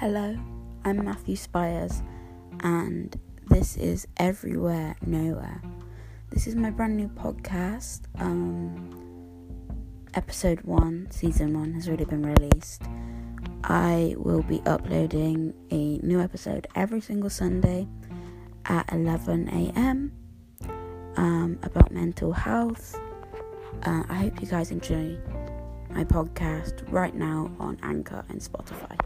Hello, I'm Matthew Spires, and this is Everywhere Nowhere. This is my brand new podcast. Um, episode one, season one, has already been released. I will be uploading a new episode every single Sunday at 11 a.m. Um, about mental health. Uh, I hope you guys enjoy my podcast right now on Anchor and Spotify.